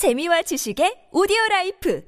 재미와 지식의 오디오 라이프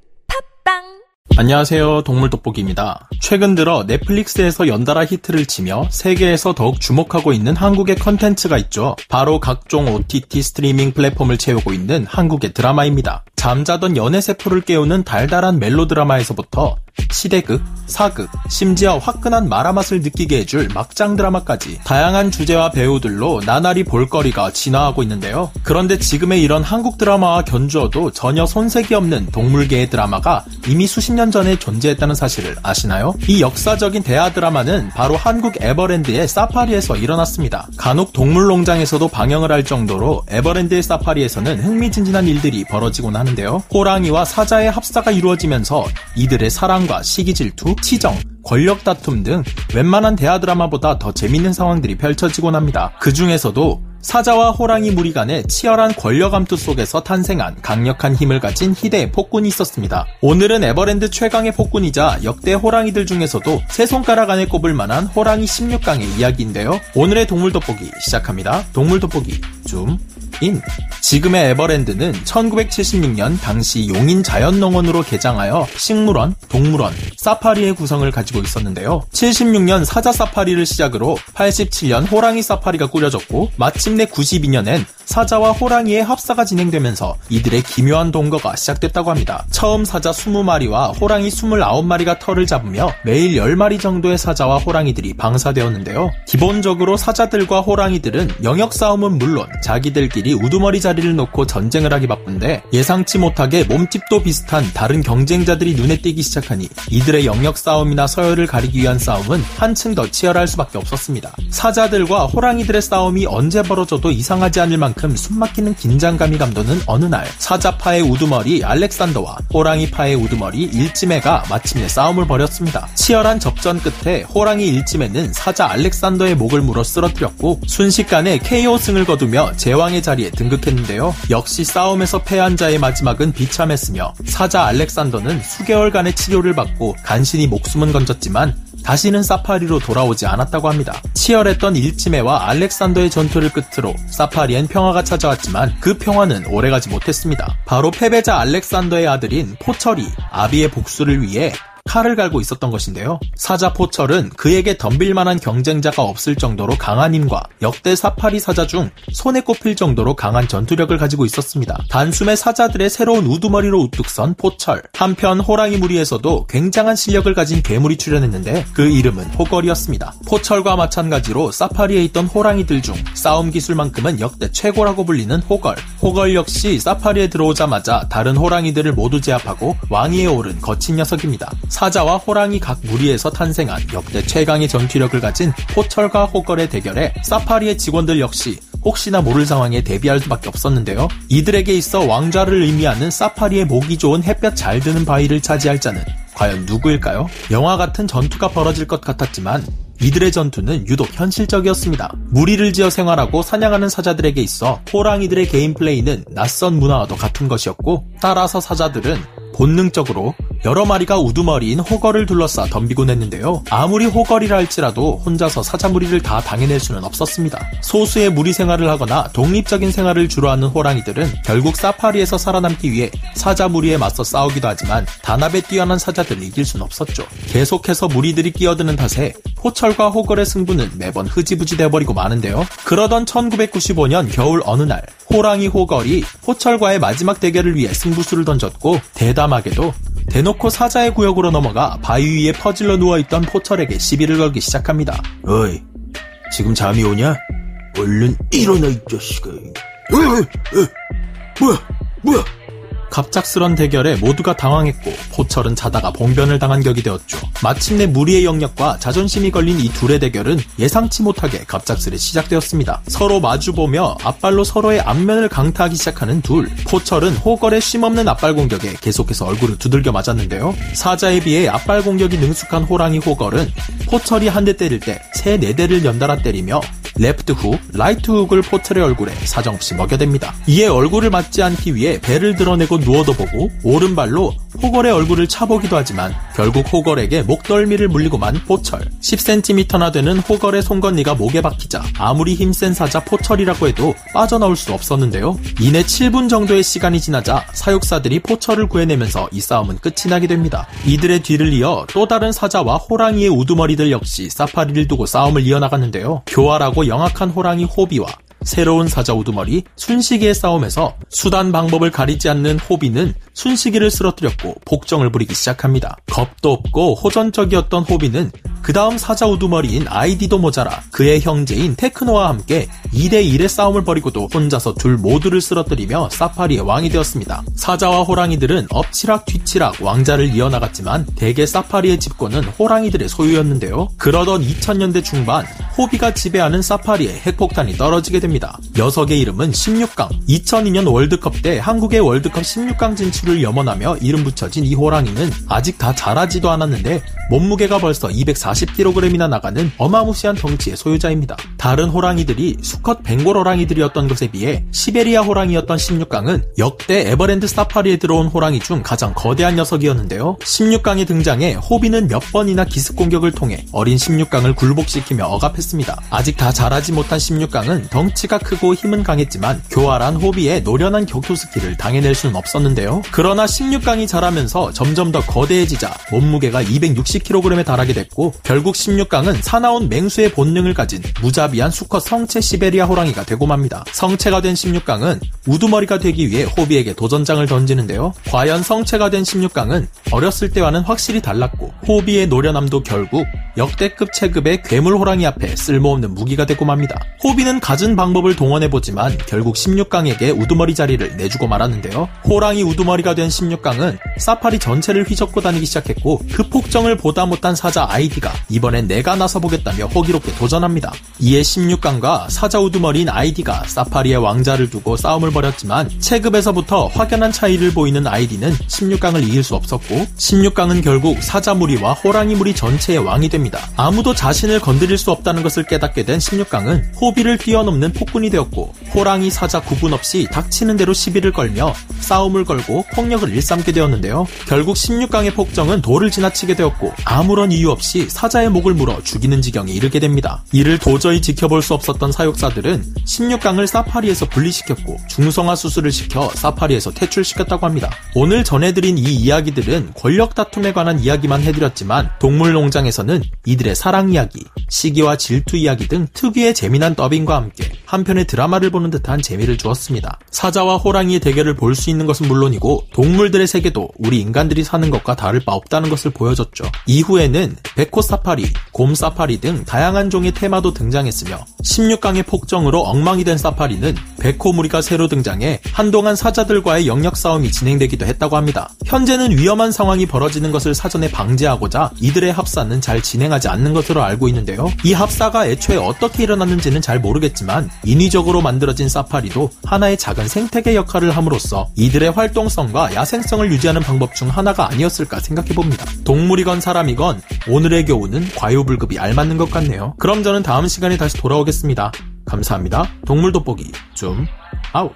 팟빵 안녕하세요. 동물 돋보기입니다. 최근 들어 넷플릭스에서 연달아 히트를 치며 세계에서 더욱 주목하고 있는 한국의 컨텐츠가 있죠. 바로 각종 OTT 스트리밍 플랫폼을 채우고 있는 한국의 드라마입니다. 잠자던 연애 세포를 깨우는 달달한 멜로 드라마에서부터 시대극, 사극, 심지어 화끈한 마라맛을 느끼게 해줄 막장 드라마까지 다양한 주제와 배우들로 나날이 볼거리가 진화하고 있는데요. 그런데 지금의 이런 한국 드라마와 견주어도 전혀 손색이 없는 동물계의 드라마가 이미 수십 년 전에 존재했다는 사실을 아시나요? 이 역사적인 대하 드라마는 바로 한국 에버랜드의 사파리에서 일어났습니다. 간혹 동물농장에서도 방영을 할 정도로 에버랜드의 사파리에서는 흥미진진한 일들이 벌어지곤 하는데요. 호랑이와 사자의 합사가 이루어지면서 이들의 사랑 과 시기 질투, 치정, 권력 다툼 등 웬만한 대하 드라마보다 더 재밌는 상황들이 펼쳐지곤 합니다. 그 중에서도 사자와 호랑이 무리 간의 치열한 권력 암투 속에서 탄생한 강력한 힘을 가진 희대의 폭군이 있었습니다. 오늘은 에버랜드 최강의 폭군이자 역대 호랑이들 중에서도 세 손가락 안에 꼽을 만한 호랑이 16강의 이야기인데요. 오늘의 동물 돋보기 시작합니다. 동물 돋보기 줌 인. 지금의 에버랜드는 1976년 당시 용인 자연농원으로 개장하여 식물원, 동물원, 사파리의 구성을 가지고 있었는데요. 76년 사자 사파리를 시작으로 87년 호랑이 사파리가 꾸려졌고 마침내 92년엔 사자와 호랑이의 합사가 진행되면서 이들의 기묘한 동거가 시작됐다고 합니다. 처음 사자 20마리와 호랑이 29마리가 털을 잡으며 매일 10마리 정도의 사자와 호랑이들이 방사되었는데요. 기본적으로 사자들과 호랑이들은 영역 싸움은 물론 자기들끼리 우두머리 자리를 놓고 전쟁을 하기 바쁜데 예상치 못하게 몸집도 비슷한 다른 경쟁자들이 눈에 띄기 시작하니 이들의 영역 싸움이나 서열을 가리기 위한 싸움은 한층 더 치열할 수밖에 없었습니다. 사자들과 호랑이들의 싸움이 언제 벌어져도 이상하지 않을 만큼 숨막히는 긴장감이 감도는 어느 날 사자파의 우두머리 알렉산더와 호랑이파의 우두머리 일지메가 마침내 싸움을 벌였습니다. 치열한 접전 끝에 호랑이 일지메는 사자 알렉산더의 목을 물어 쓰러뜨렸고 순식간에 KO 승을 거두며 제왕의 자리 에 등극했는데요. 역시 싸움에서 패한 자의 마지막은 비참했으며 사자 알렉산더는 수개월간의 치료를 받고 간신히 목숨은 건졌지만 다시는 사파리로 돌아오지 않았다고 합니다. 치열했던 일치메와 알렉산더의 전투를 끝으로 사파리엔 평화가 찾아왔지만 그 평화는 오래가지 못했습니다. 바로 패배자 알렉산더의 아들인 포철이 아비의 복수를 위해 칼을 갈고 있었던 것인데요. 사자 포철은 그에게 덤빌 만한 경쟁자가 없을 정도로 강한 힘과 역대 사파리 사자 중 손에 꼽힐 정도로 강한 전투력을 가지고 있었습니다. 단숨에 사자들의 새로운 우두머리로 우뚝 선 포철. 한편 호랑이 무리에서도 굉장한 실력을 가진 괴물이 출연했는데 그 이름은 호걸이었습니다. 포철과 마찬가지로 사파리에 있던 호랑이들 중 싸움 기술만큼은 역대 최고라고 불리는 호걸. 호걸 역시 사파리에 들어오자마자 다른 호랑이들을 모두 제압하고 왕위에 오른 거친 녀석입니다. 사자와 호랑이 각 무리에서 탄생한 역대 최강의 전투력을 가진 포철과 호걸의 대결에 사파리의 직원들 역시 혹시나 모를 상황에 대비할 수밖에 없었는데요. 이들에게 있어 왕좌를 의미하는 사파리의 목이 좋은 햇볕 잘 드는 바위를 차지할 자는 과연 누구일까요? 영화 같은 전투가 벌어질 것 같았지만 이들의 전투는 유독 현실적이었습니다. 무리를 지어 생활하고 사냥하는 사자들에게 있어 호랑이들의 게임 플레이는 낯선 문화와도 같은 것이었고 따라서 사자들은 본능적으로 여러 마리가 우두머리인 호걸을 둘러싸 덤비곤 했는데요. 아무리 호걸이라 할지라도 혼자서 사자 무리를 다 당해낼 수는 없었습니다. 소수의 무리 생활을 하거나 독립적인 생활을 주로 하는 호랑이들은 결국 사파리에서 살아남기 위해 사자 무리에 맞서 싸우기도 하지만 단합에 뛰어난 사자들을 이길 수는 없었죠. 계속해서 무리들이 끼어드는 탓에 포철과 호걸의 승부는 매번 흐지부지 되어버리고 마는데요. 그러던 1995년 겨울 어느 날 호랑이 호걸이 포철과의 마지막 대결을 위해 승부수를 던졌고 대담하게도 대놓고 사자의 구역으로 넘어가 바위 위에 퍼질러 누워있던 포철에게 시비를 걸기 시작합니다. 어이, 지금 잠이 오냐? 얼른 일어나 이 자식아. 뭐야, 뭐야? 갑작스런 대결에 모두가 당황했고 포철은 자다가 봉변을 당한 격이 되었죠. 마침내 무리의 영역과 자존심이 걸린 이 둘의 대결은 예상치 못하게 갑작스레 시작되었습니다. 서로 마주보며 앞발로 서로의 앞면을 강타하기 시작하는 둘. 포철은 호걸의 쉼없는 앞발 공격에 계속해서 얼굴을 두들겨 맞았는데요. 사자에 비해 앞발 공격이 능숙한 호랑이 호걸은 포철이 한 대 때릴 때 세 네 대를 연달아 때리며 레프트 훅, 라이트 훅을 포철의 얼굴에 사정없이 먹여댑니다. 이에 얼굴을 맞지 않기 위해 배를 드러내고 누워도 보고 오른발로 호걸의 얼굴을 차보기도 하지만 결국 호걸에게 목덜미를 물리고만 포철. 10cm나 되는 호걸의 송곳니가 목에 박히자 아무리 힘센 사자 포철이라고 해도 빠져나올 수 없었는데요. 이내 7분 정도의 시간이 지나자 사육사들이 포철을 구해내면서 이 싸움은 끝이 나게 됩니다. 이들의 뒤를 이어 또 다른 사자와 호랑이의 우두머리들 역시 사파리를 두고 싸움을 이어나갔는데요. 교활하고 영악한 호랑이 호비와 새로운 사자 우두머리 순식이의 싸움에서 수단 방법을 가리지 않는 호비는 순식이를 쓰러뜨렸고 복정을 부리기 시작합니다. 겁도 없고 호전적이었던 호비는 그 다음 사자 우두머리인 아이디도 모자라 그의 형제인 테크노와 함께 2대1의 싸움을 벌이고도 혼자서 둘 모두를 쓰러뜨리며 사파리의 왕이 되었습니다. 사자와 호랑이들은 엎치락 뒤치락 왕자를 이어나갔지만 대개 사파리의 집권은 호랑이들의 소유였는데요. 그러던 2000년대 중반 호비가 지배하는 사파리에 핵폭탄이 떨어지게 됩니다. 녀석의 이름은 16강. 2002년 월드컵 때 한국의 월드컵 16강 진출을 염원하며 이름 붙여진 이 호랑이는 아직 다 자라지도 않았는데 몸무게가 벌써 240kg이나 나가는 어마무시한 덩치의 소유자입니다. 다른 호랑이들이 수컷 벵골 호랑이들이었던 것에 비해 시베리아 호랑이였던 16강은 역대 에버랜드 사파리에 들어온 호랑이 중 가장 거대한 녀석이었는데요. 16강의 등장에 호비는 몇 번이나 기습 공격을 통해 어린 16강을 굴복시키며 억압했습니다. 아직 다 자라지 못한 16강은 덩치 가 크고 힘은 강했지만 교활한 호비의 노련한 격투 스킬을 당해낼 수는 없었는데요. 그러나 16강이 자라면서 점점 더 거대해지자 몸무게가 260kg에 달하게 됐고 결국 16강은 사나운 맹수의 본능을 가진 무자비한 수컷 성체 시베리아 호랑이가 되고 맙니다. 성체가 된 16강은 우두머리가 되기 위해 호비에게 도전장을 던지는데요. 과연 성체가 된 16강은 어렸을 때와는 확실히 달랐고 호비의 노련함도 결국 역대급 체급의 괴물 호랑이 앞에 쓸모없는 무기가 되고 맙니다. 호비는 갖은 방법을 동원해보지만 결국 16강에게 우두머리 자리를 내주고 말았는데요. 호랑이 우두머리가 된 16강은 사파리 전체를 휘젓고 다니기 시작했고 그 폭정을 보다 못한 사자 아이디가 이번엔 내가 나서보겠다며 호기롭게 도전합니다. 이에 16강과 사자 우두머리인 아이디가 사파리의 왕자를 두고 싸움을 벌였지만 체급에서부터 확연한 차이를 보이는 아이디는 16강을 이길 수 없었고 16강은 결국 사자 무리와 호랑이 무리 전체의 왕이 됩니다. 아무도 자신을 건드릴 수 없다는 것을 깨닫게 된 16강은 호비를 뛰어넘는 폭군이 되었고 호랑이 사자 구분 없이 닥치는 대로 시비를 걸며 싸움을 걸고 폭력을 일삼게 되었는데요. 결국 16강의 폭정은 도를 지나치게 되었고 아무런 이유 없이 사자의 목을 물어 죽이는 지경에 이르게 됩니다. 이를 도저히 지켜볼 수 없었던 사육사들은 16강을 사파리에서 분리시켰고 중성화 수술을 시켜 사파리에서 퇴출시켰다고 합니다. 오늘 전해드린 이 이야기들은 권력 다툼에 관한 이야기만 해드렸지만 동물농장에서는 이들의 사랑 이야기, 시기와 질투 이야기 등 특유의 재미난 더빙과 함께 한편의 드라마를 보는 듯한 재미를 주었습니다. 사자와 호랑이의 대결을 볼 수 있는 것은 물론이고 동물들의 세계도 우리 인간들이 사는 것과 다를 바 없다는 것을 보여줬죠. 이후에는 백호 사파리, 곰 사파리 등 다양한 종의 테마도 등장했으며 16강의 폭정으로 엉망이 된 사파리는 백호 무리가 새로 등장해 한동안 사자들과의 영역 싸움이 진행되기도 했다고 합니다. 현재는 위험한 상황이 벌어지는 것을 사전에 방지하고자 이들의 합사는 잘 진행하지 않는 것으로 알고 있는데요. 이 합사가 애초에 어떻게 일어났는지는 잘 모르겠지만 인위적으로 만들어진 사파리도 하나의 작은 생태계 역할을 함으로써 이들의 활동성과 야생성을 유지하는 방법 중 하나가 아니었을까 생각해봅니다. 동물이건 사람이건 오늘의 교훈은 과유불급이 알맞는 것 같네요. 그럼 저는 다음 시간에 다시 돌아오겠습니다. 감사합니다. 동물 돋보기 좀 아웃.